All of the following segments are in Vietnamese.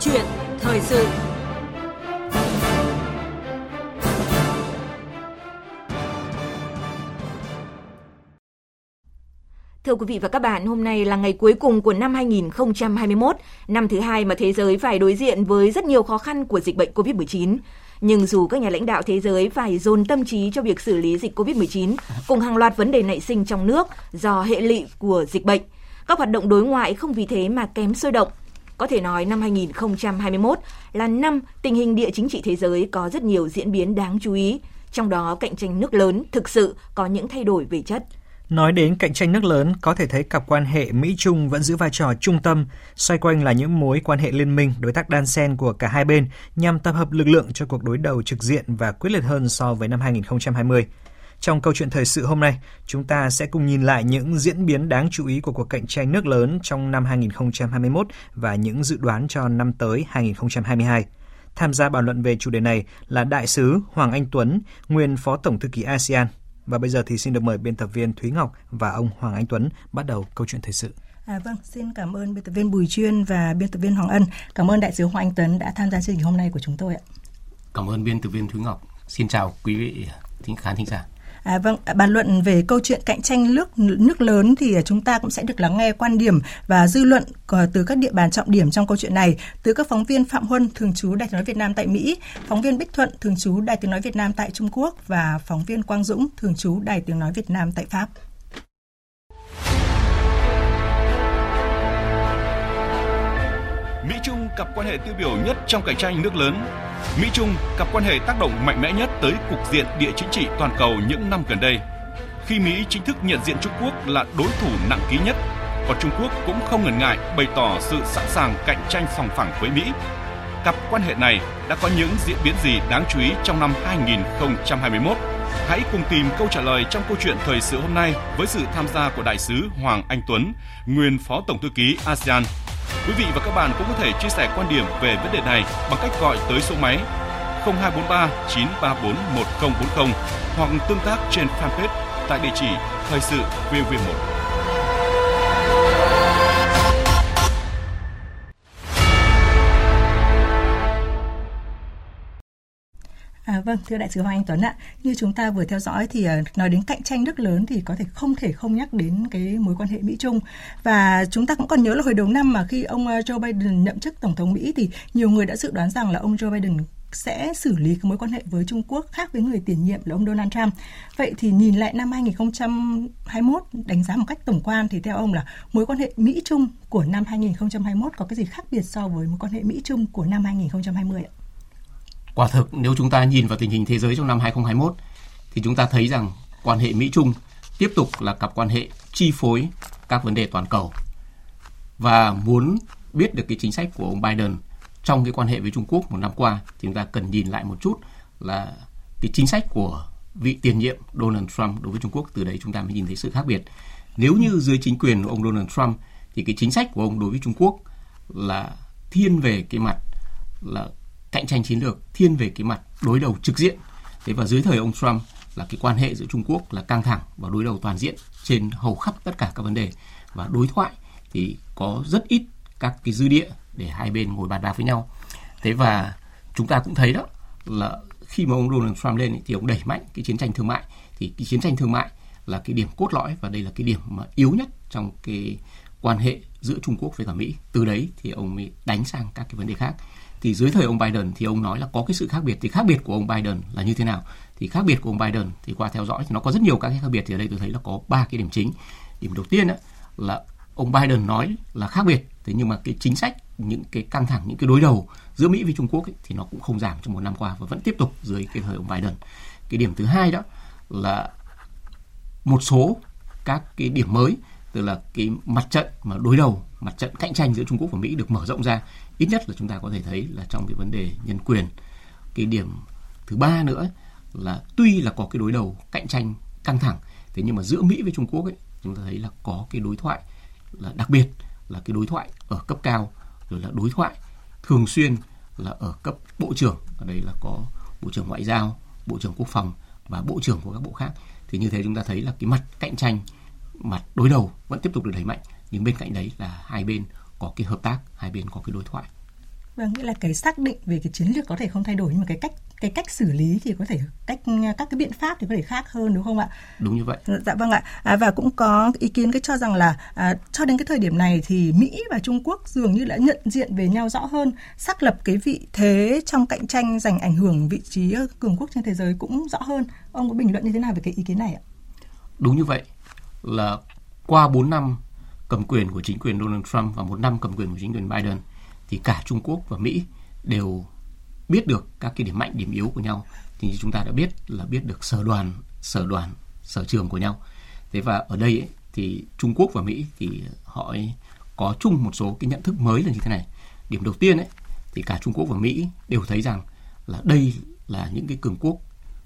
chuyện thời sự Thưa quý vị và các bạn, hôm nay là ngày cuối cùng của năm 2021, năm thứ hai mà thế giới phải đối diện với rất nhiều khó khăn của dịch bệnh COVID-19. Nhưng dù các nhà lãnh đạo thế giới phải dồn tâm trí cho việc xử lý dịch COVID-19 cùng hàng loạt vấn đề nảy sinh trong nước do hệ lụy của dịch bệnh, các hoạt động đối ngoại không vì thế mà kém sôi động. Có thể nói năm 2021 là năm tình hình địa chính trị thế giới có rất nhiều diễn biến đáng chú ý, trong đó cạnh tranh nước lớn thực sự có những thay đổi về chất. Nói đến cạnh tranh nước lớn, có thể thấy cặp quan hệ Mỹ-Trung vẫn giữ vai trò trung tâm, xoay quanh là những mối quan hệ liên minh, đối tác đan xen của cả hai bên nhằm tập hợp lực lượng cho cuộc đối đầu trực diện và quyết liệt hơn so với năm 2020. Trong câu chuyện thời sự hôm nay, chúng ta sẽ cùng nhìn lại những diễn biến đáng chú ý của cuộc cạnh tranh nước lớn trong năm 2021 và những dự đoán cho năm tới 2022. Tham gia bàn luận về chủ đề này là Đại sứ Hoàng Anh Tuấn, nguyên Phó Tổng Thư ký ASEAN, và bây giờ thì xin được mời biên tập viên Thúy Ngọc và ông Hoàng Anh Tuấn bắt đầu câu chuyện thời sự. À, vâng, xin cảm ơn biên tập viên Bùi Chuyên và biên tập viên Hoàng Ân. Cảm ơn đại sứ Hoàng Anh Tuấn đã tham gia chương trình hôm nay của chúng tôi ạ. Cảm ơn biên tập viên Thúy Ngọc. Xin chào quý vị thính khán thính giả. À, vâng, à, bàn luận về câu chuyện cạnh tranh nước nước lớn thì à, chúng ta cũng sẽ được lắng nghe quan điểm và dư luận từ các địa bàn trọng điểm trong câu chuyện này, từ các phóng viên Phạm Huân, thường trú Đài tiếng nói Việt Nam tại Mỹ, phóng viên Bích Thuận, thường trú Đài tiếng nói Việt Nam tại Trung Quốc và phóng viên Quang Dũng, thường trú Đài tiếng nói Việt Nam tại Pháp. Mỹ Trung cặp quan hệ tiêu biểu nhất trong cạnh tranh nước lớn Mỹ Trung cặp quan hệ tác động mạnh mẽ nhất tới cục diện địa chính trị toàn cầu những năm gần đây. Khi Mỹ chính thức nhận diện Trung Quốc là đối thủ nặng ký nhất, còn Trung Quốc cũng không ngần ngại bày tỏ sự sẵn sàng cạnh tranh sòng phẳng với Mỹ. Cặp quan hệ này đã có những diễn biến gì đáng chú ý trong năm 2021? Hãy cùng tìm câu trả lời trong câu chuyện thời sự hôm nay với sự tham gia của đại sứ Hoàng Anh Tuấn, nguyên Phó Tổng thư ký ASEAN Quý vị và các bạn cũng có thể chia sẻ quan điểm về vấn đề này bằng cách gọi tới số máy 0243 934 1040 hoặc tương tác trên fanpage tại địa chỉ thời sự VV1. À, vâng, thưa đại sứ Hoàng Anh Tuấn ạ, như chúng ta vừa theo dõi thì à, nói đến cạnh tranh nước lớn thì có thể không thể không nhắc đến cái mối quan hệ Mỹ Trung và chúng ta cũng còn nhớ là hồi đầu năm mà khi ông à, Joe Biden nhậm chức tổng thống Mỹ thì nhiều người đã dự đoán rằng là ông Joe Biden sẽ xử lý cái mối quan hệ với Trung Quốc khác với người tiền nhiệm là ông Donald Trump. Vậy thì nhìn lại năm 2021 đánh giá một cách tổng quan thì theo ông là mối quan hệ Mỹ Trung của năm 2021 có cái gì khác biệt so với mối quan hệ Mỹ Trung của năm 2020 ạ? Quả thực, nếu chúng ta nhìn vào tình hình thế giới trong năm 2021 thì chúng ta thấy rằng quan hệ Mỹ Trung tiếp tục là cặp quan hệ chi phối các vấn đề toàn cầu. Và muốn biết được cái chính sách của ông Biden trong cái quan hệ với Trung Quốc một năm qua, thì chúng ta cần nhìn lại một chút là cái chính sách của vị tiền nhiệm Donald Trump đối với Trung Quốc từ đấy chúng ta mới nhìn thấy sự khác biệt. Nếu như dưới chính quyền của ông Donald Trump, thì cái chính sách của ông đối với Trung Quốc là thiên về cái mặt là cạnh tranh chiến lược thiên về cái mặt đối đầu trực diện. Thế và dưới thời ông Trump là cái quan hệ giữa Trung Quốc là căng thẳng và đối đầu toàn diện trên hầu khắp tất cả các vấn đề và đối thoại thì có rất ít các cái dư địa để hai bên ngồi bàn bạc với nhau. Thế và chúng ta cũng thấy đó là khi mà ông Donald Trump lên thì ông đẩy mạnh cái chiến tranh thương mại thì cái chiến tranh thương mại là cái điểm cốt lõi và đây là cái điểm mà yếu nhất trong cái quan hệ giữa Trung Quốc với cả Mỹ. Từ đấy thì ông mới đánh sang các cái vấn đề khác thì dưới thời ông Biden thì ông nói là có cái sự khác biệt. Thì khác biệt của ông Biden là như thế nào? Thì khác biệt của ông Biden thì qua theo dõi thì nó có rất nhiều các cái khác biệt. Thì ở đây tôi thấy là có ba cái điểm chính. Điểm đầu tiên là ông Biden nói là khác biệt. Thế nhưng mà cái chính sách những cái căng thẳng những cái đối đầu giữa Mỹ với Trung Quốc ấy, thì nó cũng không giảm trong một năm qua và vẫn tiếp tục dưới cái thời ông Biden. Cái điểm thứ hai đó là một số các cái điểm mới tức là cái mặt trận mà đối đầu, mặt trận cạnh tranh giữa Trung Quốc và Mỹ được mở rộng ra, ít nhất là chúng ta có thể thấy là trong cái vấn đề nhân quyền. Cái điểm thứ ba nữa là tuy là có cái đối đầu cạnh tranh căng thẳng, thế nhưng mà giữa Mỹ với Trung Quốc ấy, chúng ta thấy là có cái đối thoại là đặc biệt, là cái đối thoại ở cấp cao, rồi là đối thoại thường xuyên là ở cấp bộ trưởng. Ở đây là có bộ trưởng ngoại giao, bộ trưởng quốc phòng và bộ trưởng của các bộ khác. Thì như thế chúng ta thấy là cái mặt cạnh tranh mặt đối đầu vẫn tiếp tục được đẩy mạnh nhưng bên cạnh đấy là hai bên có cái hợp tác hai bên có cái đối thoại Vâng, nghĩa là cái xác định về cái chiến lược có thể không thay đổi nhưng mà cái cách cái cách xử lý thì có thể cách các cái biện pháp thì có thể khác hơn đúng không ạ? Đúng như vậy. Dạ vâng ạ. À, và cũng có ý kiến cái cho rằng là à, cho đến cái thời điểm này thì Mỹ và Trung Quốc dường như đã nhận diện về nhau rõ hơn, xác lập cái vị thế trong cạnh tranh giành ảnh hưởng vị trí cường quốc trên thế giới cũng rõ hơn. Ông có bình luận như thế nào về cái ý kiến này ạ? Đúng như vậy. Là qua 4 năm cầm quyền của chính quyền Donald Trump và một năm cầm quyền của chính quyền Biden thì cả Trung Quốc và Mỹ đều biết được các cái điểm mạnh điểm yếu của nhau. Thì chúng ta đã biết là biết được sở đoàn sở đoàn sở trường của nhau. Thế và ở đây ấy, thì Trung Quốc và Mỹ thì họ ấy có chung một số cái nhận thức mới là như thế này. Điểm đầu tiên ấy thì cả Trung Quốc và Mỹ đều thấy rằng là đây là những cái cường quốc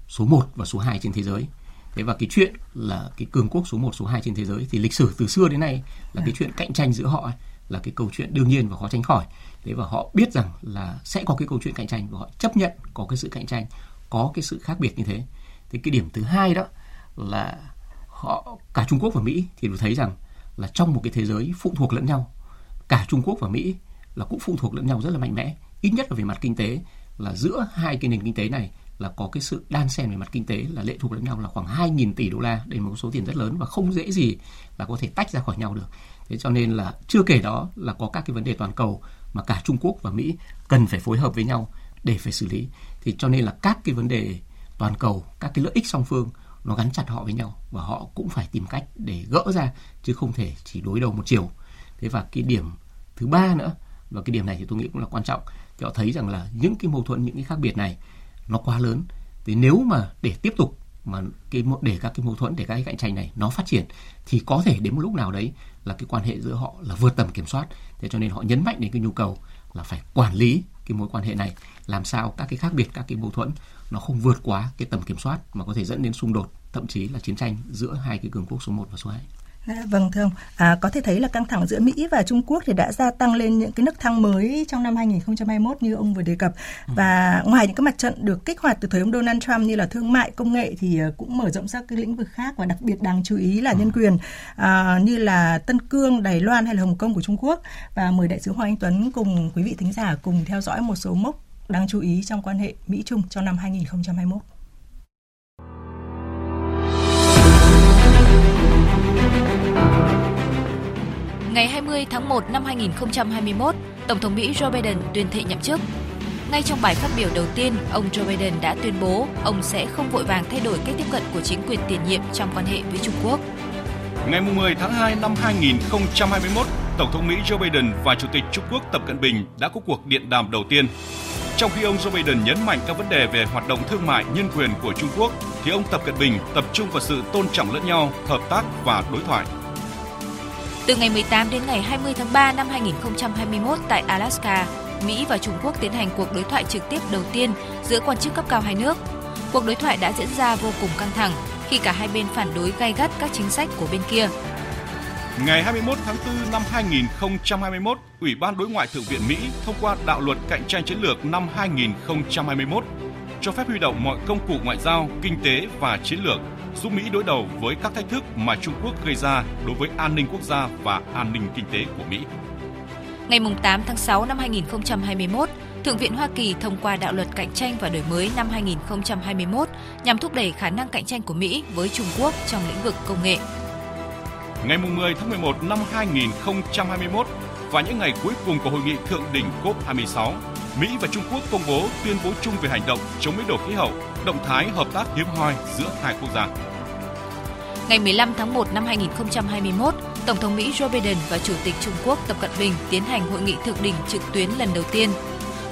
số 1 và số 2 trên thế giới thế và cái chuyện là cái cường quốc số 1, số 2 trên thế giới thì lịch sử từ xưa đến nay là cái chuyện cạnh tranh giữa họ là cái câu chuyện đương nhiên và khó tránh khỏi. Thế và họ biết rằng là sẽ có cái câu chuyện cạnh tranh và họ chấp nhận có cái sự cạnh tranh có cái sự khác biệt như thế. Thì cái điểm thứ hai đó là họ cả Trung Quốc và Mỹ thì đều thấy rằng là trong một cái thế giới phụ thuộc lẫn nhau cả Trung Quốc và Mỹ là cũng phụ thuộc lẫn nhau rất là mạnh mẽ ít nhất là về mặt kinh tế là giữa hai cái nền kinh tế này là có cái sự đan xen về mặt kinh tế, là lệ thuộc lẫn nhau là khoảng 2.000 tỷ đô la, đây là một số tiền rất lớn và không dễ gì là có thể tách ra khỏi nhau được. Thế cho nên là chưa kể đó là có các cái vấn đề toàn cầu mà cả Trung Quốc và Mỹ cần phải phối hợp với nhau để phải xử lý. Thì cho nên là các cái vấn đề toàn cầu, các cái lợi ích song phương nó gắn chặt họ với nhau và họ cũng phải tìm cách để gỡ ra, chứ không thể chỉ đối đầu một chiều. Thế và cái điểm thứ ba nữa, và cái điểm này thì tôi nghĩ cũng là quan trọng, thì họ thấy rằng là những cái mâu thuẫn, những cái khác biệt này nó quá lớn Vì nếu mà để tiếp tục mà cái để các cái mâu thuẫn, để các cái cạnh tranh này nó phát triển, thì có thể đến một lúc nào đấy là cái quan hệ giữa họ là vượt tầm kiểm soát thế cho nên họ nhấn mạnh đến cái nhu cầu là phải quản lý cái mối quan hệ này, làm sao các cái khác biệt, các cái mâu thuẫn nó không vượt quá cái tầm kiểm soát mà có thể dẫn đến xung đột, thậm chí là chiến tranh giữa hai cái cường quốc số 1 và số 2. À, vâng thưa ông, à, có thể thấy là căng thẳng giữa Mỹ và Trung Quốc thì đã gia tăng lên những cái nấc thang mới trong năm 2021 như ông vừa đề cập. Ừ. Và ngoài những cái mặt trận được kích hoạt từ thời ông Donald Trump như là thương mại, công nghệ thì à, cũng mở rộng sang cái lĩnh vực khác và đặc biệt đáng chú ý là ừ. nhân quyền à, như là Tân Cương, Đài Loan hay là Hồng Kông của Trung Quốc. Và mời đại sứ Hoàng Anh Tuấn cùng quý vị thính giả cùng theo dõi một số mốc đáng chú ý trong quan hệ Mỹ Trung trong năm 2021. Ngày 20 tháng 1 năm 2021, Tổng thống Mỹ Joe Biden tuyên thệ nhậm chức. Ngay trong bài phát biểu đầu tiên, ông Joe Biden đã tuyên bố ông sẽ không vội vàng thay đổi cách tiếp cận của chính quyền tiền nhiệm trong quan hệ với Trung Quốc. Ngày 10 tháng 2 năm 2021, Tổng thống Mỹ Joe Biden và Chủ tịch Trung Quốc Tập Cận Bình đã có cuộc điện đàm đầu tiên. Trong khi ông Joe Biden nhấn mạnh các vấn đề về hoạt động thương mại nhân quyền của Trung Quốc, thì ông Tập Cận Bình tập trung vào sự tôn trọng lẫn nhau, hợp tác và đối thoại. Từ ngày 18 đến ngày 20 tháng 3 năm 2021 tại Alaska, Mỹ và Trung Quốc tiến hành cuộc đối thoại trực tiếp đầu tiên giữa quan chức cấp cao hai nước. Cuộc đối thoại đã diễn ra vô cùng căng thẳng khi cả hai bên phản đối gay gắt các chính sách của bên kia. Ngày 21 tháng 4 năm 2021, Ủy ban Đối ngoại Thượng viện Mỹ thông qua đạo luật cạnh tranh chiến lược năm 2021 cho phép huy động mọi công cụ ngoại giao, kinh tế và chiến lược giúp Mỹ đối đầu với các thách thức mà Trung Quốc gây ra đối với an ninh quốc gia và an ninh kinh tế của Mỹ. Ngày 8 tháng 6 năm 2021, Thượng viện Hoa Kỳ thông qua đạo luật cạnh tranh và đổi mới năm 2021 nhằm thúc đẩy khả năng cạnh tranh của Mỹ với Trung Quốc trong lĩnh vực công nghệ. Ngày 10 tháng 11 năm 2021 và những ngày cuối cùng của hội nghị thượng đỉnh COP26, Mỹ và Trung Quốc công bố tuyên bố chung về hành động chống biến đổi khí hậu, động thái hợp tác hiếm hoi giữa hai quốc gia. Ngày 15 tháng 1 năm 2021, Tổng thống Mỹ Joe Biden và Chủ tịch Trung Quốc Tập Cận Bình tiến hành hội nghị thượng đỉnh trực tuyến lần đầu tiên.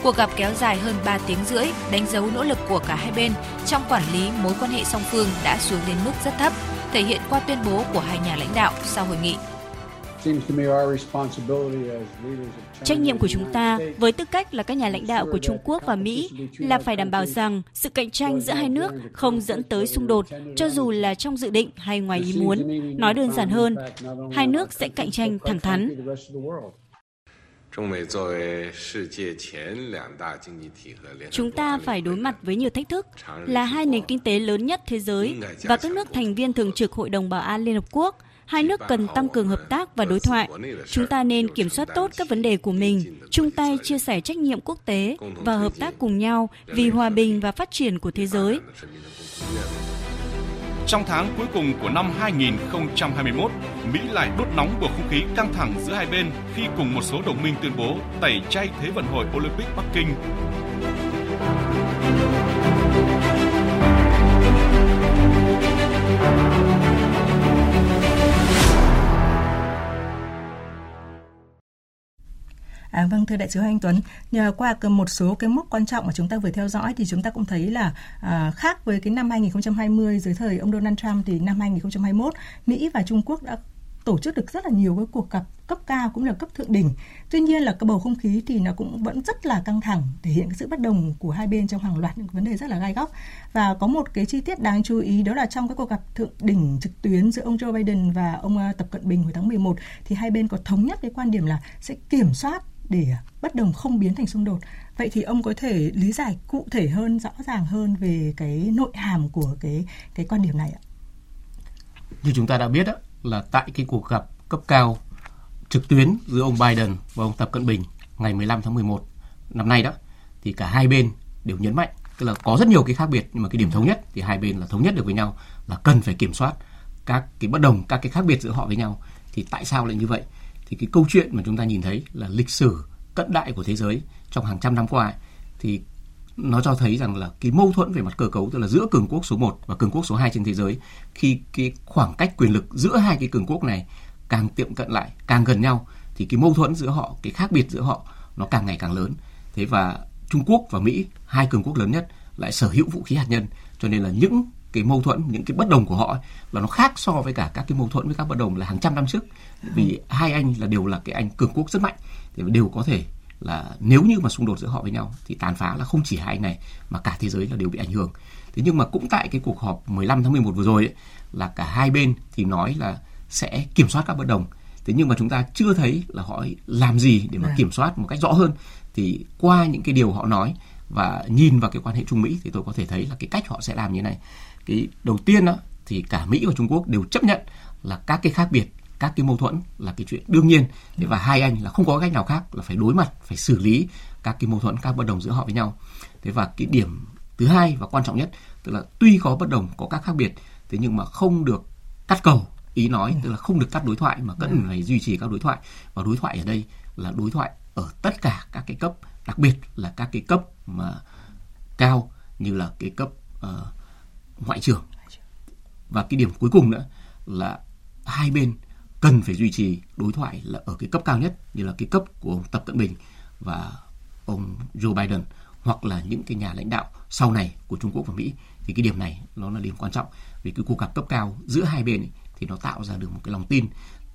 Cuộc gặp kéo dài hơn 3 tiếng rưỡi, đánh dấu nỗ lực của cả hai bên trong quản lý mối quan hệ song phương đã xuống đến mức rất thấp, thể hiện qua tuyên bố của hai nhà lãnh đạo sau hội nghị. Trách nhiệm của chúng ta với tư cách là các nhà lãnh đạo của Trung Quốc và Mỹ là phải đảm bảo rằng sự cạnh tranh giữa hai nước không dẫn tới xung đột, cho dù là trong dự định hay ngoài ý muốn. Nói đơn giản hơn, hai nước sẽ cạnh tranh thẳng thắn. Chúng ta phải đối mặt với nhiều thách thức, là hai nền kinh tế lớn nhất thế giới và các nước thành viên thường trực Hội đồng Bảo an Liên Hợp Quốc – Hai nước cần tăng cường hợp tác và đối thoại. Chúng ta nên kiểm soát tốt các vấn đề của mình, chung tay chia sẻ trách nhiệm quốc tế và hợp tác cùng nhau vì hòa bình và phát triển của thế giới. Trong tháng cuối cùng của năm 2021, Mỹ lại đốt nóng bầu không khí căng thẳng giữa hai bên khi cùng một số đồng minh tuyên bố tẩy chay Thế vận hội Olympic Bắc Kinh. À, vâng thưa đại sứ Anh Tuấn, nhờ qua một số cái mốc quan trọng mà chúng ta vừa theo dõi thì chúng ta cũng thấy là à, khác với cái năm 2020 dưới thời ông Donald Trump thì năm 2021 Mỹ và Trung Quốc đã tổ chức được rất là nhiều cái cuộc gặp cấp cao cũng là cấp thượng đỉnh. Tuy nhiên là cái bầu không khí thì nó cũng vẫn rất là căng thẳng, thể hiện cái sự bất đồng của hai bên trong hàng loạt những vấn đề rất là gai góc. Và có một cái chi tiết đáng chú ý đó là trong cái cuộc gặp thượng đỉnh trực tuyến giữa ông Joe Biden và ông ờ, Tập Cận Bình hồi tháng 11 thì hai bên có thống nhất cái quan điểm là sẽ kiểm soát để bất đồng không biến thành xung đột. Vậy thì ông có thể lý giải cụ thể hơn, rõ ràng hơn về cái nội hàm của cái cái quan điểm này ạ? Như chúng ta đã biết đó, là tại cái cuộc gặp cấp cao trực tuyến giữa ông Biden và ông Tập Cận Bình ngày 15 tháng 11 năm nay đó thì cả hai bên đều nhấn mạnh tức là có rất nhiều cái khác biệt nhưng mà cái điểm thống nhất thì hai bên là thống nhất được với nhau là cần phải kiểm soát các cái bất đồng các cái khác biệt giữa họ với nhau thì tại sao lại như vậy thì cái câu chuyện mà chúng ta nhìn thấy là lịch sử cận đại của thế giới trong hàng trăm năm qua ấy, thì nó cho thấy rằng là cái mâu thuẫn về mặt cơ cấu tức là giữa cường quốc số 1 và cường quốc số 2 trên thế giới khi cái khoảng cách quyền lực giữa hai cái cường quốc này càng tiệm cận lại, càng gần nhau thì cái mâu thuẫn giữa họ, cái khác biệt giữa họ nó càng ngày càng lớn. Thế và Trung Quốc và Mỹ, hai cường quốc lớn nhất lại sở hữu vũ khí hạt nhân cho nên là những cái mâu thuẫn những cái bất đồng của họ là nó khác so với cả các cái mâu thuẫn với các bất đồng là hàng trăm năm trước. Vì hai anh là đều là cái anh cường quốc rất mạnh thì đều có thể là nếu như mà xung đột giữa họ với nhau thì tàn phá là không chỉ hai anh này mà cả thế giới là đều bị ảnh hưởng. Thế nhưng mà cũng tại cái cuộc họp 15 tháng 11 vừa rồi ấy, là cả hai bên thì nói là sẽ kiểm soát các bất đồng. Thế nhưng mà chúng ta chưa thấy là họ làm gì để mà vâng. kiểm soát một cách rõ hơn. Thì qua những cái điều họ nói và nhìn vào cái quan hệ Trung Mỹ thì tôi có thể thấy là cái cách họ sẽ làm như này cái đầu tiên đó thì cả Mỹ và Trung Quốc đều chấp nhận là các cái khác biệt các cái mâu thuẫn là cái chuyện đương nhiên. Thế và hai anh là không có cách nào khác là phải đối mặt phải xử lý các cái mâu thuẫn các bất đồng giữa họ với nhau. Thế và cái điểm thứ hai và quan trọng nhất tức là tuy có bất đồng có các khác biệt thế nhưng mà không được cắt cầu ý nói tức là không được cắt đối thoại mà vẫn phải duy trì các đối thoại. Và đối thoại ở đây là đối thoại ở tất cả các cái cấp đặc biệt là các cái cấp mà cao như là cái cấp uh, ngoại trưởng. Và cái điểm cuối cùng nữa là hai bên cần phải duy trì đối thoại là ở cái cấp cao nhất, như là cái cấp của ông Tập Cận Bình và ông Joe Biden, hoặc là những cái nhà lãnh đạo sau này của Trung Quốc và Mỹ. Thì cái điểm này nó là điểm quan trọng, vì cái cuộc gặp cấp cao giữa hai bên thì nó tạo ra được một cái lòng tin,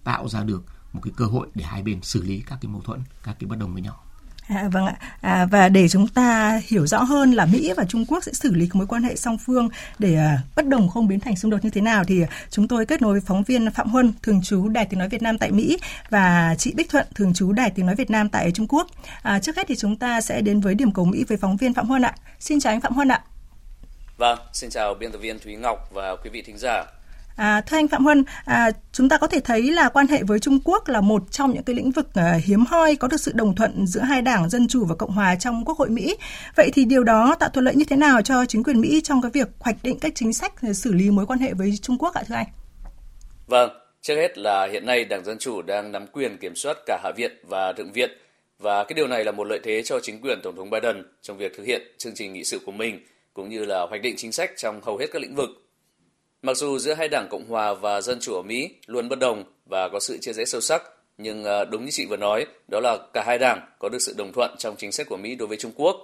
tạo ra được một cái cơ hội để hai bên xử lý các cái mâu thuẫn, các cái bất đồng với nhau. À, vâng ạ. À, và để chúng ta hiểu rõ hơn là Mỹ và Trung Quốc sẽ xử lý mối quan hệ song phương để à, bất đồng không biến thành xung đột như thế nào thì chúng tôi kết nối với phóng viên Phạm Huân, thường trú Đài Tiếng nói Việt Nam tại Mỹ và chị Bích Thuận, thường trú Đài Tiếng nói Việt Nam tại Trung Quốc. À, trước hết thì chúng ta sẽ đến với điểm cầu Mỹ với phóng viên Phạm Huân ạ. Xin chào anh Phạm Huân ạ. Vâng, xin chào biên tập viên Thúy Ngọc và quý vị thính giả. À, thưa anh Phạm Huân, à, chúng ta có thể thấy là quan hệ với Trung Quốc là một trong những cái lĩnh vực à, hiếm hoi có được sự đồng thuận giữa hai đảng Dân chủ và Cộng hòa trong Quốc hội Mỹ. Vậy thì điều đó tạo thuận lợi như thế nào cho chính quyền Mỹ trong cái việc hoạch định các chính sách à, xử lý mối quan hệ với Trung Quốc ạ thưa anh? Vâng, trước hết là hiện nay Đảng Dân chủ đang nắm quyền kiểm soát cả Hạ viện và Thượng viện và cái điều này là một lợi thế cho chính quyền Tổng thống Biden trong việc thực hiện chương trình nghị sự của mình cũng như là hoạch định chính sách trong hầu hết các lĩnh vực Mặc dù giữa hai đảng Cộng hòa và Dân chủ ở Mỹ luôn bất đồng và có sự chia rẽ sâu sắc, nhưng à, đúng như chị vừa nói, đó là cả hai đảng có được sự đồng thuận trong chính sách của Mỹ đối với Trung Quốc.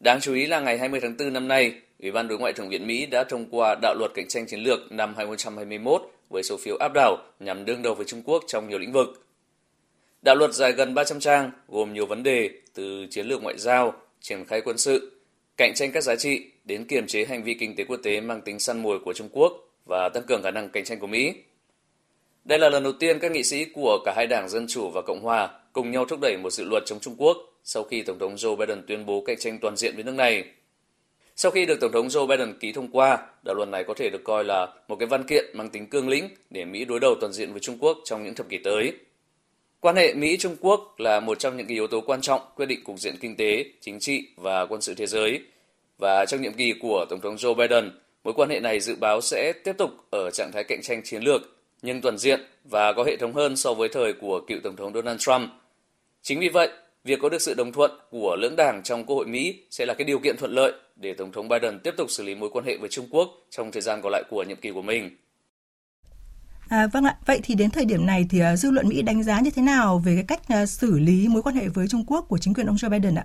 Đáng chú ý là ngày 20 tháng 4 năm nay, Ủy ban Đối ngoại Thượng viện Mỹ đã thông qua đạo luật cạnh tranh chiến lược năm 2021 với số phiếu áp đảo nhằm đương đầu với Trung Quốc trong nhiều lĩnh vực. Đạo luật dài gần 300 trang, gồm nhiều vấn đề từ chiến lược ngoại giao, triển khai quân sự, cạnh tranh các giá trị đến kiềm chế hành vi kinh tế quốc tế mang tính săn mồi của Trung Quốc và tăng cường khả năng cạnh tranh của Mỹ. Đây là lần đầu tiên các nghị sĩ của cả hai đảng Dân Chủ và Cộng Hòa cùng nhau thúc đẩy một dự luật chống Trung Quốc sau khi Tổng thống Joe Biden tuyên bố cạnh tranh toàn diện với nước này. Sau khi được Tổng thống Joe Biden ký thông qua, đạo luật này có thể được coi là một cái văn kiện mang tính cương lĩnh để Mỹ đối đầu toàn diện với Trung Quốc trong những thập kỷ tới. Quan hệ Mỹ-Trung Quốc là một trong những yếu tố quan trọng quyết định cục diện kinh tế, chính trị và quân sự thế giới. Và trong nhiệm kỳ của Tổng thống Joe Biden, mối quan hệ này dự báo sẽ tiếp tục ở trạng thái cạnh tranh chiến lược, nhưng toàn diện và có hệ thống hơn so với thời của cựu Tổng thống Donald Trump. Chính vì vậy, việc có được sự đồng thuận của lưỡng đảng trong Quốc hội Mỹ sẽ là cái điều kiện thuận lợi để Tổng thống Biden tiếp tục xử lý mối quan hệ với Trung Quốc trong thời gian còn lại của nhiệm kỳ của mình. À, vâng ạ, vậy thì đến thời điểm này thì uh, dư luận Mỹ đánh giá như thế nào về cái cách uh, xử lý mối quan hệ với Trung Quốc của chính quyền ông Joe Biden ạ?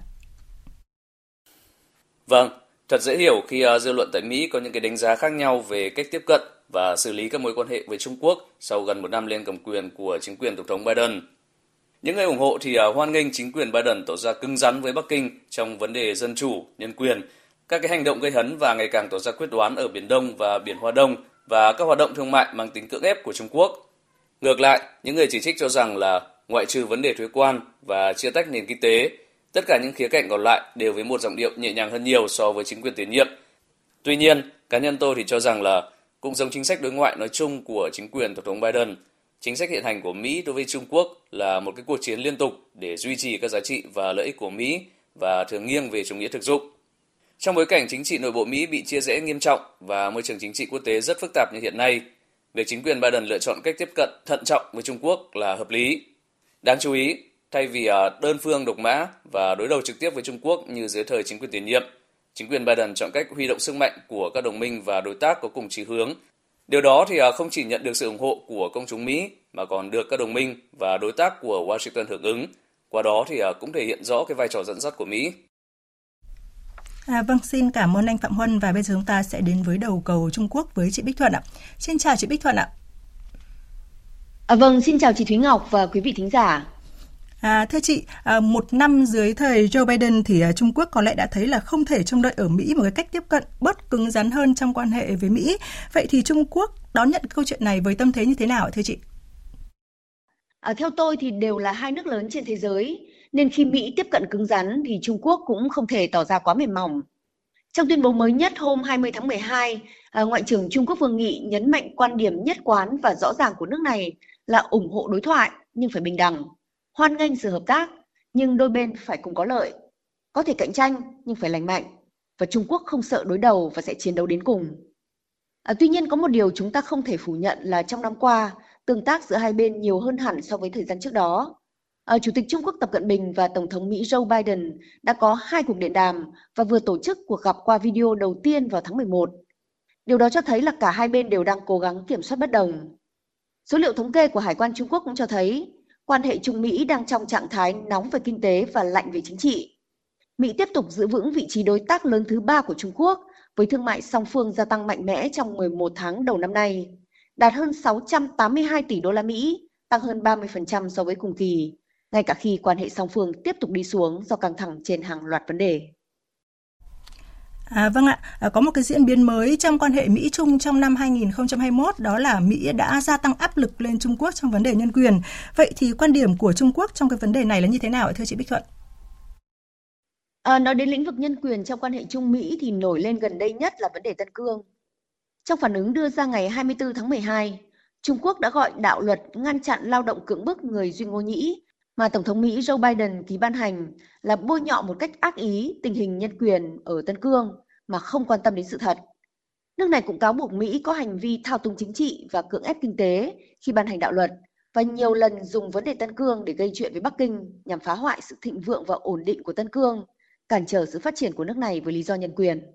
Vâng, thật dễ hiểu khi uh, dư luận tại Mỹ có những cái đánh giá khác nhau về cách tiếp cận và xử lý các mối quan hệ với Trung Quốc sau gần một năm lên cầm quyền của chính quyền Tổng thống Biden. Những người ủng hộ thì uh, hoan nghênh chính quyền Biden tỏ ra cứng rắn với Bắc Kinh trong vấn đề dân chủ, nhân quyền, các cái hành động gây hấn và ngày càng tỏ ra quyết đoán ở Biển Đông và Biển Hoa Đông và các hoạt động thương mại mang tính cưỡng ép của Trung Quốc. Ngược lại, những người chỉ trích cho rằng là ngoại trừ vấn đề thuế quan và chia tách nền kinh tế, tất cả những khía cạnh còn lại đều với một giọng điệu nhẹ nhàng hơn nhiều so với chính quyền tiền nhiệm. Tuy nhiên, cá nhân tôi thì cho rằng là cũng giống chính sách đối ngoại nói chung của chính quyền Tổng thống Biden, chính sách hiện hành của Mỹ đối với Trung Quốc là một cái cuộc chiến liên tục để duy trì các giá trị và lợi ích của Mỹ và thường nghiêng về chủ nghĩa thực dụng. Trong bối cảnh chính trị nội bộ Mỹ bị chia rẽ nghiêm trọng và môi trường chính trị quốc tế rất phức tạp như hiện nay, việc chính quyền Biden lựa chọn cách tiếp cận thận trọng với Trung Quốc là hợp lý. Đáng chú ý, thay vì à, đơn phương độc mã và đối đầu trực tiếp với Trung Quốc như dưới thời chính quyền tiền nhiệm, chính quyền Biden chọn cách huy động sức mạnh của các đồng minh và đối tác có cùng chí hướng. Điều đó thì à, không chỉ nhận được sự ủng hộ của công chúng Mỹ mà còn được các đồng minh và đối tác của Washington hưởng ứng. Qua đó thì à, cũng thể hiện rõ cái vai trò dẫn dắt của Mỹ. À, vâng, xin cảm ơn anh Phạm Huân và bây giờ chúng ta sẽ đến với đầu cầu Trung Quốc với chị Bích Thuận ạ. Xin chào chị Bích Thuận ạ. À, vâng, xin chào chị Thúy Ngọc và quý vị thính giả. À, thưa chị, à, một năm dưới thời Joe Biden thì à, Trung Quốc có lẽ đã thấy là không thể trông đợi ở Mỹ một cái cách tiếp cận bớt cứng rắn hơn trong quan hệ với Mỹ. Vậy thì Trung Quốc đón nhận câu chuyện này với tâm thế như thế nào thưa chị? À, theo tôi thì đều là hai nước lớn trên thế giới nên khi Mỹ tiếp cận cứng rắn thì Trung Quốc cũng không thể tỏ ra quá mềm mỏng. Trong tuyên bố mới nhất hôm 20 tháng 12, à, Ngoại trưởng Trung Quốc Vương Nghị nhấn mạnh quan điểm nhất quán và rõ ràng của nước này là ủng hộ đối thoại nhưng phải bình đẳng, hoan nghênh sự hợp tác nhưng đôi bên phải cùng có lợi, có thể cạnh tranh nhưng phải lành mạnh và Trung Quốc không sợ đối đầu và sẽ chiến đấu đến cùng. À, tuy nhiên có một điều chúng ta không thể phủ nhận là trong năm qua, tương tác giữa hai bên nhiều hơn hẳn so với thời gian trước đó. Ờ, Chủ tịch Trung Quốc Tập Cận Bình và Tổng thống Mỹ Joe Biden đã có hai cuộc điện đàm và vừa tổ chức cuộc gặp qua video đầu tiên vào tháng 11. Điều đó cho thấy là cả hai bên đều đang cố gắng kiểm soát bất đồng. Số liệu thống kê của Hải quan Trung Quốc cũng cho thấy quan hệ Trung Mỹ đang trong trạng thái nóng về kinh tế và lạnh về chính trị. Mỹ tiếp tục giữ vững vị trí đối tác lớn thứ ba của Trung Quốc với thương mại song phương gia tăng mạnh mẽ trong 11 tháng đầu năm nay, đạt hơn 682 tỷ đô la Mỹ, tăng hơn 30% so với cùng kỳ ngay cả khi quan hệ song phương tiếp tục đi xuống do căng thẳng trên hàng loạt vấn đề. À, vâng ạ, à, có một cái diễn biến mới trong quan hệ Mỹ-Trung trong năm 2021 đó là Mỹ đã gia tăng áp lực lên Trung Quốc trong vấn đề nhân quyền. Vậy thì quan điểm của Trung Quốc trong cái vấn đề này là như thế nào thưa chị Bích Thuận? À, nói đến lĩnh vực nhân quyền trong quan hệ Trung Mỹ thì nổi lên gần đây nhất là vấn đề Tân Cương. Trong phản ứng đưa ra ngày 24 tháng 12, Trung Quốc đã gọi đạo luật ngăn chặn lao động cưỡng bức người Duy Ngô Nhĩ mà Tổng thống Mỹ Joe Biden ký ban hành là bôi nhọ một cách ác ý tình hình nhân quyền ở Tân Cương mà không quan tâm đến sự thật. Nước này cũng cáo buộc Mỹ có hành vi thao túng chính trị và cưỡng ép kinh tế khi ban hành đạo luật và nhiều lần dùng vấn đề Tân Cương để gây chuyện với Bắc Kinh nhằm phá hoại sự thịnh vượng và ổn định của Tân Cương, cản trở sự phát triển của nước này với lý do nhân quyền.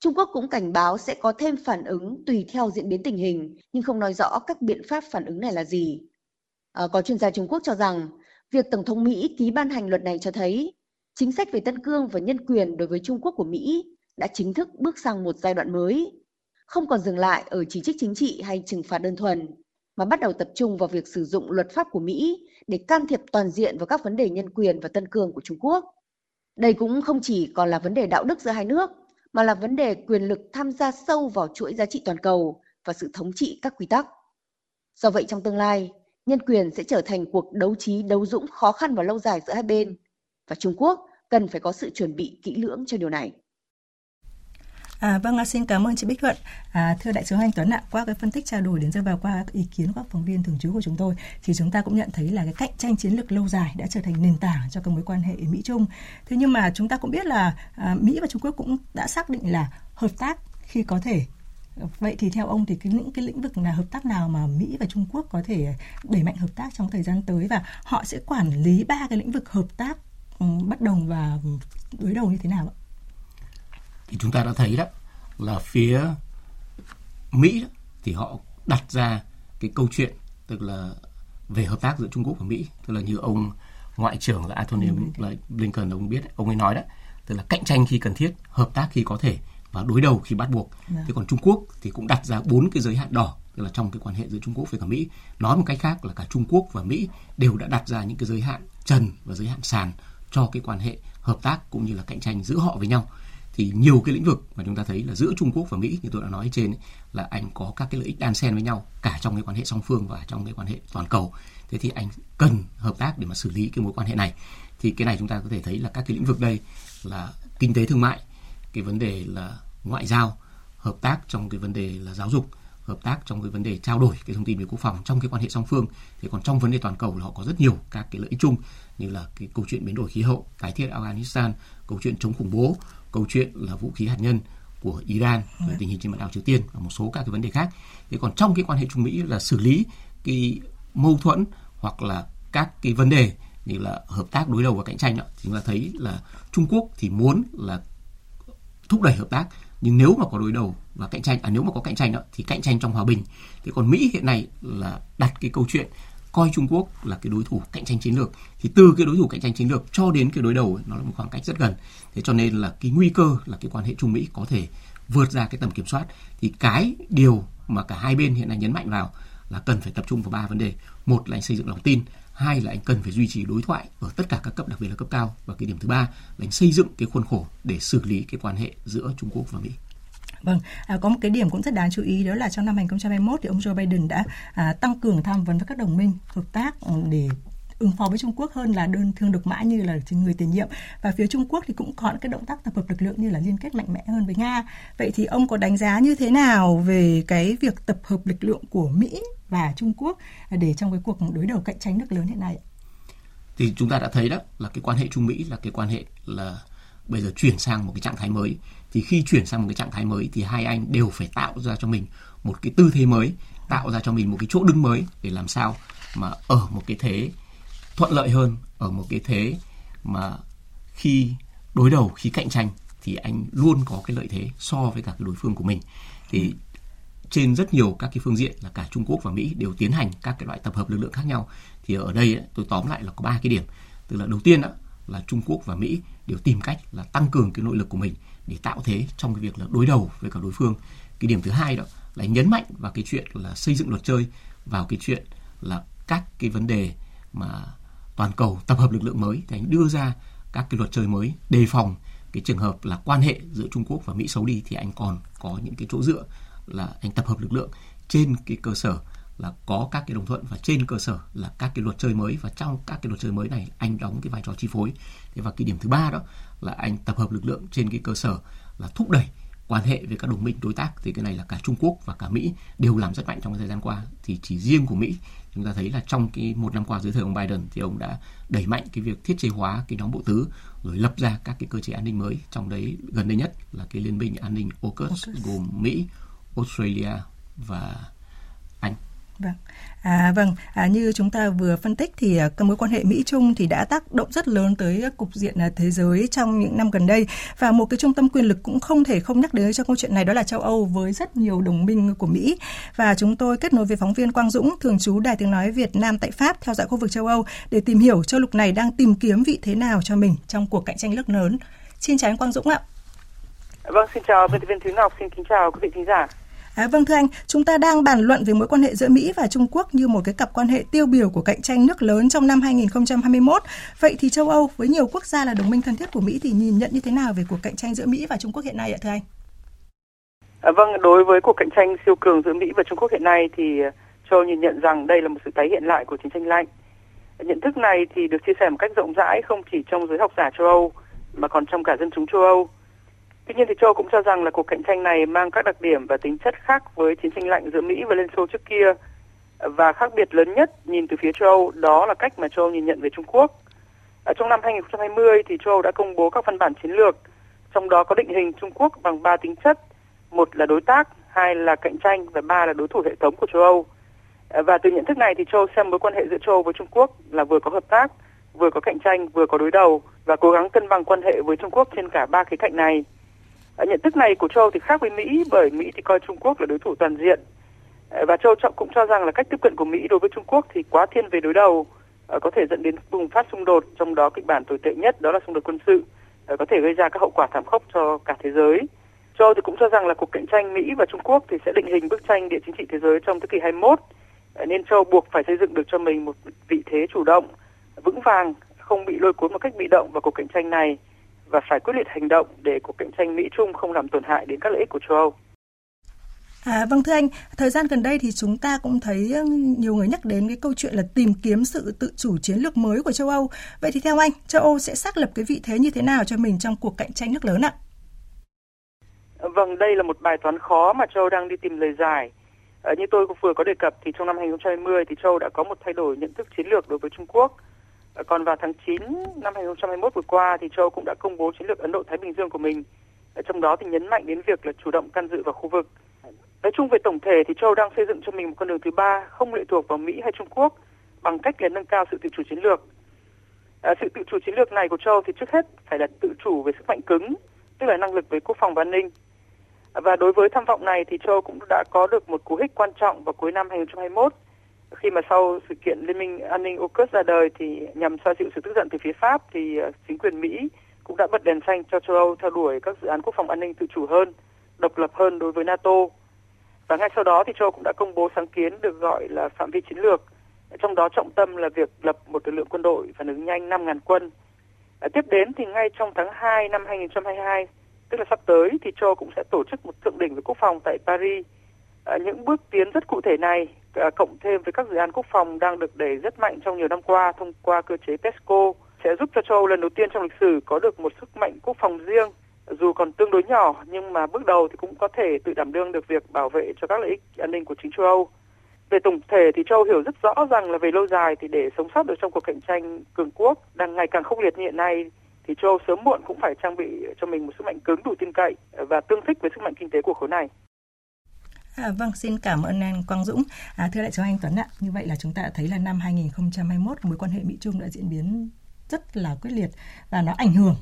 Trung Quốc cũng cảnh báo sẽ có thêm phản ứng tùy theo diễn biến tình hình, nhưng không nói rõ các biện pháp phản ứng này là gì. À, có chuyên gia Trung Quốc cho rằng Việc Tổng thống Mỹ ký ban hành luật này cho thấy chính sách về Tân Cương và nhân quyền đối với Trung Quốc của Mỹ đã chính thức bước sang một giai đoạn mới, không còn dừng lại ở chỉ trích chính trị hay trừng phạt đơn thuần, mà bắt đầu tập trung vào việc sử dụng luật pháp của Mỹ để can thiệp toàn diện vào các vấn đề nhân quyền và Tân Cương của Trung Quốc. Đây cũng không chỉ còn là vấn đề đạo đức giữa hai nước, mà là vấn đề quyền lực tham gia sâu vào chuỗi giá trị toàn cầu và sự thống trị các quy tắc. Do vậy trong tương lai, nhân quyền sẽ trở thành cuộc đấu trí đấu dũng khó khăn và lâu dài giữa hai bên và Trung Quốc cần phải có sự chuẩn bị kỹ lưỡng cho điều này. À, vâng, à, xin cảm ơn chị Bích Thuận. À, thưa đại sứ Anh Tuấn ạ, qua cái phân tích trao đổi đến giờ vào qua ý kiến của các phóng viên thường trú của chúng tôi, thì chúng ta cũng nhận thấy là cái cạnh tranh chiến lược lâu dài đã trở thành nền tảng cho các mối quan hệ Mỹ Trung. Thế nhưng mà chúng ta cũng biết là à, Mỹ và Trung Quốc cũng đã xác định là hợp tác khi có thể Vậy thì theo ông thì cái những cái lĩnh vực là hợp tác nào mà Mỹ và Trung Quốc có thể đẩy mạnh hợp tác trong thời gian tới? Và họ sẽ quản lý ba cái lĩnh vực hợp tác um, bất đồng và đối đầu như thế nào ạ? Thì chúng ta đã thấy đó là phía Mỹ đó, thì họ đặt ra cái câu chuyện tức là về hợp tác giữa Trung Quốc và Mỹ. Tức là như ông ngoại trưởng là Antony Blinken ông biết ông ấy nói đó tức là cạnh tranh khi cần thiết hợp tác khi có thể và đối đầu khi bắt buộc. Dạ. Thế còn Trung Quốc thì cũng đặt ra bốn cái giới hạn đỏ tức là trong cái quan hệ giữa Trung Quốc với cả Mỹ. Nói một cách khác là cả Trung Quốc và Mỹ đều đã đặt ra những cái giới hạn trần và giới hạn sàn cho cái quan hệ hợp tác cũng như là cạnh tranh giữa họ với nhau. Thì nhiều cái lĩnh vực mà chúng ta thấy là giữa Trung Quốc và Mỹ như tôi đã nói trên ấy, là anh có các cái lợi ích đan xen với nhau cả trong cái quan hệ song phương và trong cái quan hệ toàn cầu. Thế thì anh cần hợp tác để mà xử lý cái mối quan hệ này. Thì cái này chúng ta có thể thấy là các cái lĩnh vực đây là kinh tế thương mại, cái vấn đề là ngoại giao hợp tác trong cái vấn đề là giáo dục hợp tác trong cái vấn đề trao đổi cái thông tin về quốc phòng trong cái quan hệ song phương. Thì còn trong vấn đề toàn cầu là họ có rất nhiều các cái lợi ích chung như là cái câu chuyện biến đổi khí hậu tái thiết Afghanistan câu chuyện chống khủng bố câu chuyện là vũ khí hạt nhân của Iran về tình hình trên bán đảo Triều Tiên và một số các cái vấn đề khác. Thì còn trong cái quan hệ Trung Mỹ là xử lý cái mâu thuẫn hoặc là các cái vấn đề như là hợp tác đối đầu và cạnh tranh đó, thì chúng ta thấy là Trung Quốc thì muốn là thúc đẩy hợp tác. Nhưng nếu mà có đối đầu và cạnh tranh à nếu mà có cạnh tranh đó thì cạnh tranh trong hòa bình. Thì còn Mỹ hiện nay là đặt cái câu chuyện coi Trung Quốc là cái đối thủ cạnh tranh chiến lược. Thì từ cái đối thủ cạnh tranh chiến lược cho đến cái đối đầu ấy, nó là một khoảng cách rất gần. Thế cho nên là cái nguy cơ là cái quan hệ Trung Mỹ có thể vượt ra cái tầm kiểm soát. Thì cái điều mà cả hai bên hiện nay nhấn mạnh vào là cần phải tập trung vào ba vấn đề. Một là xây dựng lòng tin hai là anh cần phải duy trì đối thoại ở tất cả các cấp đặc biệt là cấp cao và cái điểm thứ ba là anh xây dựng cái khuôn khổ để xử lý cái quan hệ giữa Trung Quốc và Mỹ. Vâng, à, có một cái điểm cũng rất đáng chú ý đó là trong năm 2021 thì ông Joe Biden đã à, tăng cường tham vấn với các đồng minh hợp tác ừ, để ứng phó với Trung Quốc hơn là đơn thương độc mã như là người tiền nhiệm. Và phía Trung Quốc thì cũng có những cái động tác tập hợp lực lượng như là liên kết mạnh mẽ hơn với Nga. Vậy thì ông có đánh giá như thế nào về cái việc tập hợp lực lượng của Mỹ và Trung Quốc để trong cái cuộc đối đầu cạnh tranh nước lớn hiện nay thì chúng ta đã thấy đó, là cái quan hệ Trung Mỹ là cái quan hệ là bây giờ chuyển sang một cái trạng thái mới. Thì khi chuyển sang một cái trạng thái mới thì hai anh đều phải tạo ra cho mình một cái tư thế mới, tạo ra cho mình một cái chỗ đứng mới để làm sao mà ở một cái thế thuận lợi hơn ở một cái thế mà khi đối đầu khi cạnh tranh thì anh luôn có cái lợi thế so với cả cái đối phương của mình. Thì trên rất nhiều các cái phương diện là cả Trung Quốc và Mỹ đều tiến hành các cái loại tập hợp lực lượng khác nhau. Thì ở đây tôi tóm lại là có ba cái điểm. Tức là đầu tiên đó, là Trung Quốc và Mỹ đều tìm cách là tăng cường cái nội lực của mình để tạo thế trong cái việc là đối đầu với cả đối phương. Cái điểm thứ hai đó là nhấn mạnh vào cái chuyện là xây dựng luật chơi vào cái chuyện là các cái vấn đề mà toàn cầu tập hợp lực lượng mới thì anh đưa ra các cái luật chơi mới đề phòng cái trường hợp là quan hệ giữa Trung Quốc và Mỹ xấu đi thì anh còn có những cái chỗ dựa là anh tập hợp lực lượng trên cái cơ sở là có các cái đồng thuận và trên cơ sở là các cái luật chơi mới. Và trong các cái luật chơi mới này, anh đóng cái vai trò chi phối. Thế và cái điểm thứ ba đó là anh tập hợp lực lượng trên cái cơ sở là thúc đẩy quan hệ với các đồng minh đối tác. Thì cái này là cả Trung Quốc và cả Mỹ đều làm rất mạnh trong thời gian qua. Thì chỉ riêng của Mỹ chúng ta thấy là trong cái một năm qua dưới thời ông Biden thì ông đã đẩy mạnh cái việc thiết chế hóa cái nhóm bộ tứ rồi lập ra các cái cơ chế an ninh mới trong đấy gần đây nhất là cái liên minh an ninh AUKUS gồm Mỹ, Australia và. Vâng. À, vâng, à, như chúng ta vừa phân tích thì à, các mối quan hệ Mỹ Trung thì đã tác động rất lớn tới à, cục diện à, thế giới trong những năm gần đây và một cái trung tâm quyền lực cũng không thể không nhắc đến trong câu chuyện này đó là châu Âu với rất nhiều đồng minh của Mỹ và chúng tôi kết nối với phóng viên Quang Dũng thường trú Đài Tiếng nói Việt Nam tại Pháp theo dõi khu vực châu Âu để tìm hiểu châu lục này đang tìm kiếm vị thế nào cho mình trong cuộc cạnh tranh nước lớn. Xin chào anh Quang Dũng ạ. Vâng, xin chào biên tập viên Thúy Ngọc, xin kính chào quý vị thính giả. À, vâng thưa anh, chúng ta đang bàn luận về mối quan hệ giữa Mỹ và Trung Quốc như một cái cặp quan hệ tiêu biểu của cạnh tranh nước lớn trong năm 2021. Vậy thì châu Âu với nhiều quốc gia là đồng minh thân thiết của Mỹ thì nhìn nhận như thế nào về cuộc cạnh tranh giữa Mỹ và Trung Quốc hiện nay ạ thưa anh? À, vâng, đối với cuộc cạnh tranh siêu cường giữa Mỹ và Trung Quốc hiện nay thì à, châu Âu nhìn nhận rằng đây là một sự tái hiện lại của chiến tranh lạnh. Nhận thức này thì được chia sẻ một cách rộng rãi không chỉ trong giới học giả châu Âu mà còn trong cả dân chúng châu Âu. Tuy nhiên thì Châu cũng cho rằng là cuộc cạnh tranh này mang các đặc điểm và tính chất khác với chiến tranh lạnh giữa Mỹ và Liên Xô trước kia. Và khác biệt lớn nhất nhìn từ phía châu Âu đó là cách mà châu Âu nhìn nhận về Trung Quốc. Ở trong năm 2020 thì châu Âu đã công bố các văn bản chiến lược, trong đó có định hình Trung Quốc bằng ba tính chất. Một là đối tác, hai là cạnh tranh và ba là đối thủ hệ thống của châu Âu. Và từ nhận thức này thì châu Âu xem mối quan hệ giữa châu Âu với Trung Quốc là vừa có hợp tác, vừa có cạnh tranh, vừa có đối đầu và cố gắng cân bằng quan hệ với Trung Quốc trên cả ba khía cạnh này. Ờ, nhận thức này của châu thì khác với Mỹ bởi Mỹ thì coi Trung Quốc là đối thủ toàn diện ờ, và châu cũng cho rằng là cách tiếp cận của Mỹ đối với Trung Quốc thì quá thiên về đối đầu ờ, có thể dẫn đến bùng phát xung đột trong đó kịch bản tồi tệ nhất đó là xung đột quân sự có thể gây ra các hậu quả thảm khốc cho cả thế giới. Châu thì cũng cho rằng là cuộc cạnh tranh Mỹ và Trung Quốc thì sẽ định hình bức tranh địa chính trị thế giới trong thế kỷ 21 nên châu buộc phải xây dựng được cho mình một vị thế chủ động, vững vàng, không bị lôi cuốn một cách bị động vào cuộc cạnh tranh này và phải quyết liệt hành động để cuộc cạnh tranh Mỹ-Trung không làm tổn hại đến các lợi ích của châu Âu. À, vâng thưa anh, thời gian gần đây thì chúng ta cũng thấy nhiều người nhắc đến cái câu chuyện là tìm kiếm sự tự chủ chiến lược mới của châu Âu. Vậy thì theo anh, châu Âu sẽ xác lập cái vị thế như thế nào cho mình trong cuộc cạnh tranh nước lớn ạ? Vâng, đây là một bài toán khó mà châu đang đi tìm lời giải. À, như tôi vừa có đề cập thì trong năm 2020 thì châu đã có một thay đổi nhận thức chiến lược đối với Trung Quốc còn vào tháng 9 năm 2021 vừa qua thì châu cũng đã công bố chiến lược Ấn Độ Thái Bình Dương của mình. Trong đó thì nhấn mạnh đến việc là chủ động can dự vào khu vực. Nói chung về tổng thể thì châu đang xây dựng cho mình một con đường thứ ba không lệ thuộc vào Mỹ hay Trung Quốc bằng cách là nâng cao sự tự chủ chiến lược. À, sự tự chủ chiến lược này của châu thì trước hết phải là tự chủ về sức mạnh cứng, tức là năng lực về quốc phòng và an ninh. Và đối với tham vọng này thì châu cũng đã có được một cú hích quan trọng vào cuối năm 2021 khi mà sau sự kiện Liên minh an ninh AUKUS ra đời thì nhằm xoa dịu sự tức giận từ phía Pháp thì ờ, chính quyền Mỹ cũng đã bật đèn xanh cho châu Âu theo đuổi các dự án quốc phòng an ninh tự chủ hơn, độc lập hơn đối với NATO. Và ngay sau đó thì châu Âu cũng đã công bố sáng kiến được gọi là phạm vi chiến lược. Trong đó trọng tâm là việc lập một lực lượng quân đội phản ứng nhanh 5.000 quân. À, tiếp đến thì ngay trong tháng 2 năm 2022, tức là sắp tới thì châu cũng sẽ tổ chức một thượng đỉnh về quốc phòng tại Paris. À, những bước tiến rất cụ thể này À, cộng thêm với các dự án quốc phòng đang được đẩy rất mạnh trong nhiều năm qua thông qua cơ chế PESCO sẽ giúp cho châu Âu lần đầu tiên trong lịch sử có được một sức mạnh quốc phòng riêng, dù còn tương đối nhỏ, nhưng mà bước đầu thì cũng có thể tự đảm đương được việc bảo vệ cho các lợi ích an ninh của chính châu Âu. Về tổng thể thì châu Âu hiểu rất rõ rằng là về lâu dài thì để sống sót được trong cuộc cạnh tranh cường quốc đang ngày càng khốc liệt như hiện nay, thì châu Âu sớm muộn cũng phải trang bị cho mình một sức mạnh cứng đủ tin cậy và tương thích với sức mạnh kinh tế của khối này. À, vâng, xin cảm ơn anh Quang Dũng. À, thưa đại sứ Anh Tuấn ạ, như vậy là chúng ta đã thấy là năm 2021 mối quan hệ Mỹ Trung đã diễn biến rất là quyết liệt và nó ảnh hưởng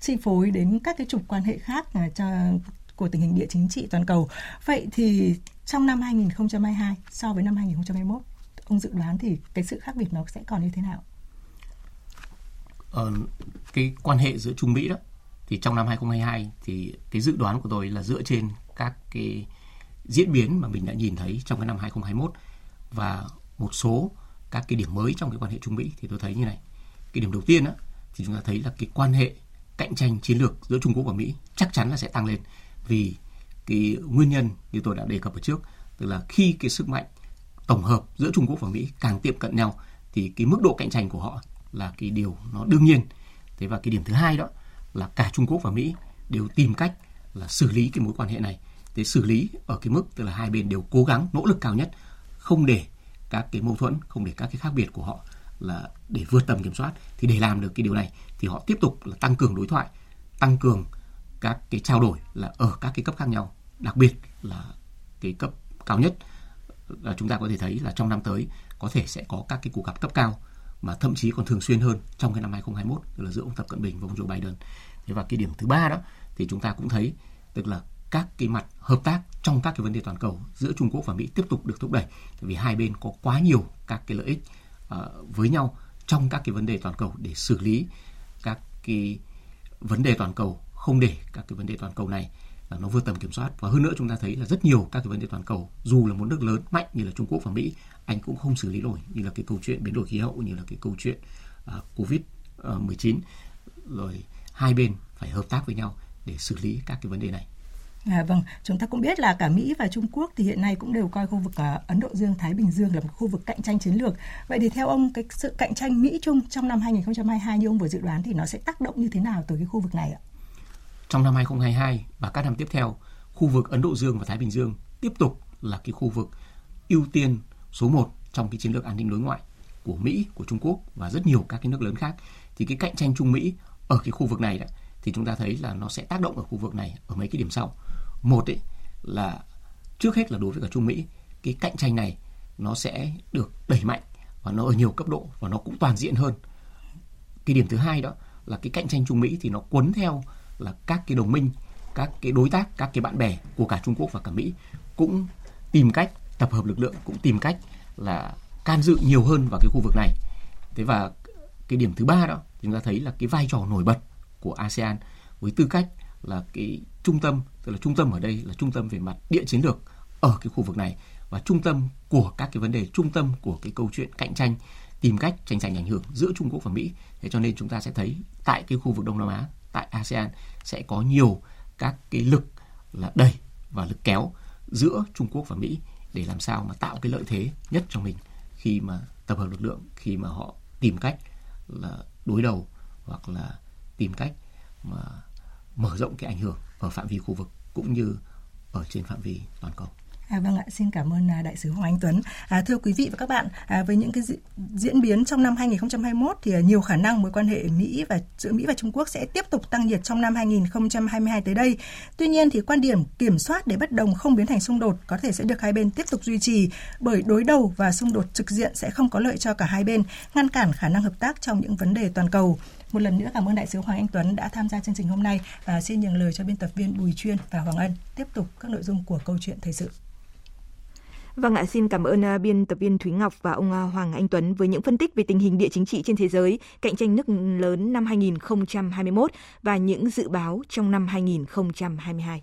chi phối đến các cái trục quan hệ khác à, cho của tình hình địa chính trị toàn cầu. Vậy thì trong năm 2022 so với năm 2021, ông dự đoán thì cái sự khác biệt nó sẽ còn như thế nào? Ờ, cái quan hệ giữa Trung Mỹ đó thì trong năm 2022 thì cái dự đoán của tôi là dựa trên các cái diễn biến mà mình đã nhìn thấy trong cái năm 2021 và một số các cái điểm mới trong cái quan hệ Trung Mỹ thì tôi thấy như này. Cái điểm đầu tiên á, thì chúng ta thấy là cái quan hệ cạnh tranh chiến lược giữa Trung Quốc và Mỹ chắc chắn là sẽ tăng lên vì cái nguyên nhân như tôi đã đề cập ở trước tức là khi cái sức mạnh tổng hợp giữa Trung Quốc và Mỹ càng tiệm cận nhau thì cái mức độ cạnh tranh của họ là cái điều nó đương nhiên. Thế và cái điểm thứ hai đó là cả Trung Quốc và Mỹ đều tìm cách là xử lý cái mối quan hệ này để xử lý ở cái mức tức là hai bên đều cố gắng, nỗ lực cao nhất, không để các cái mâu thuẫn, không để các cái khác biệt của họ là để vượt tầm kiểm soát thì để làm được cái điều này thì họ tiếp tục là tăng cường đối thoại, tăng cường các cái trao đổi là ở các cái cấp khác nhau, đặc biệt là cái cấp cao nhất là chúng ta có thể thấy là trong năm tới có thể sẽ có các cái cuộc gặp cấp cao mà thậm chí còn thường xuyên hơn trong cái năm 2021 tức là giữa ông Tập Cận Bình và ông Joe Biden. Thế và cái điểm thứ ba đó thì chúng ta cũng thấy tức là các cái mặt hợp tác trong các cái vấn đề toàn cầu giữa Trung Quốc và Mỹ tiếp tục được thúc đẩy vì hai bên có quá nhiều các cái lợi ích uh, với nhau trong các cái vấn đề toàn cầu để xử lý các cái vấn đề toàn cầu không để các cái vấn đề toàn cầu này là nó vượt tầm kiểm soát. Và hơn nữa chúng ta thấy là rất nhiều các cái vấn đề toàn cầu dù là một nước lớn mạnh như là Trung Quốc và Mỹ anh cũng không xử lý nổi như là cái câu chuyện biến đổi khí hậu như là cái câu chuyện uh, Covid ờ, 19 rồi hai bên phải hợp tác với nhau để xử lý các cái vấn đề này. À, vâng, chúng ta cũng biết là cả Mỹ và Trung Quốc thì hiện nay cũng đều coi khu vực uh, Ấn Độ Dương Thái Bình Dương là một khu vực cạnh tranh chiến lược. Vậy thì theo ông cái sự cạnh tranh Mỹ Trung trong năm 2022 như ông vừa dự đoán thì nó sẽ tác động như thế nào tới cái khu vực này ạ? trong năm 2022 và các năm tiếp theo, khu vực Ấn Độ Dương và Thái Bình Dương tiếp tục là cái khu vực ưu tiên số 1 trong cái chiến lược an ninh đối ngoại của Mỹ, của Trung Quốc và rất nhiều các cái nước lớn khác. Thì cái cạnh tranh Trung Mỹ ở cái khu vực này đã thì chúng ta thấy là nó sẽ tác động ở khu vực này ở mấy cái điểm sau. Một ấy là trước hết là đối với cả Trung Mỹ, cái cạnh tranh này nó sẽ được đẩy mạnh và nó ở nhiều cấp độ và nó cũng toàn diện hơn. Cái điểm thứ hai đó là cái cạnh tranh Trung Mỹ thì nó cuốn theo là các cái đồng minh, các cái đối tác, các cái bạn bè của cả Trung Quốc và cả Mỹ cũng tìm cách tập hợp lực lượng, cũng tìm cách là can dự nhiều hơn vào cái khu vực này. Thế và cái điểm thứ ba đó chúng ta thấy là cái vai trò nổi bật của ASEAN với tư cách là cái trung tâm, tức là trung tâm ở đây là trung tâm về mặt địa chiến lược ở cái khu vực này và trung tâm của các cái vấn đề trung tâm của cái câu chuyện cạnh tranh tìm cách tranh giành ảnh hưởng giữa Trung Quốc và Mỹ. Thế cho nên chúng ta sẽ thấy tại cái khu vực Đông Nam Á, tại ASEAN sẽ có nhiều các cái lực là đẩy và lực kéo giữa Trung Quốc và Mỹ để làm sao mà tạo cái lợi thế nhất cho mình khi mà tập hợp lực lượng, khi mà họ tìm cách là đối đầu hoặc là tìm cách mà mở rộng cái ảnh hưởng ở phạm vi khu vực cũng như ở trên phạm vi toàn cầu. À, vâng ạ, xin cảm ơn à, đại sứ Hoàng Anh Tuấn. À, thưa quý vị và các bạn, à, với những cái diễn biến trong năm 2021 thì à, nhiều khả năng mối quan hệ Mỹ và giữa Mỹ và Trung Quốc sẽ tiếp tục tăng nhiệt trong năm 2022 tới đây. Tuy nhiên thì quan điểm kiểm soát để bất đồng không biến thành xung đột có thể sẽ được hai bên tiếp tục duy trì bởi đối đầu và xung đột trực diện sẽ không có lợi cho cả hai bên, ngăn cản khả năng hợp tác trong những vấn đề toàn cầu. Một lần nữa cảm ơn đại sứ Hoàng Anh Tuấn đã tham gia chương trình hôm nay và xin nhường lời cho biên tập viên Bùi Chuyên và Hoàng Ân tiếp tục các nội dung của câu chuyện thời sự. Vâng ạ, xin cảm ơn à, biên tập viên Thúy Ngọc và ông à, Hoàng Anh Tuấn với những phân tích về tình hình địa chính trị trên thế giới, cạnh tranh nước lớn năm 2021 và những dự báo trong năm 2022.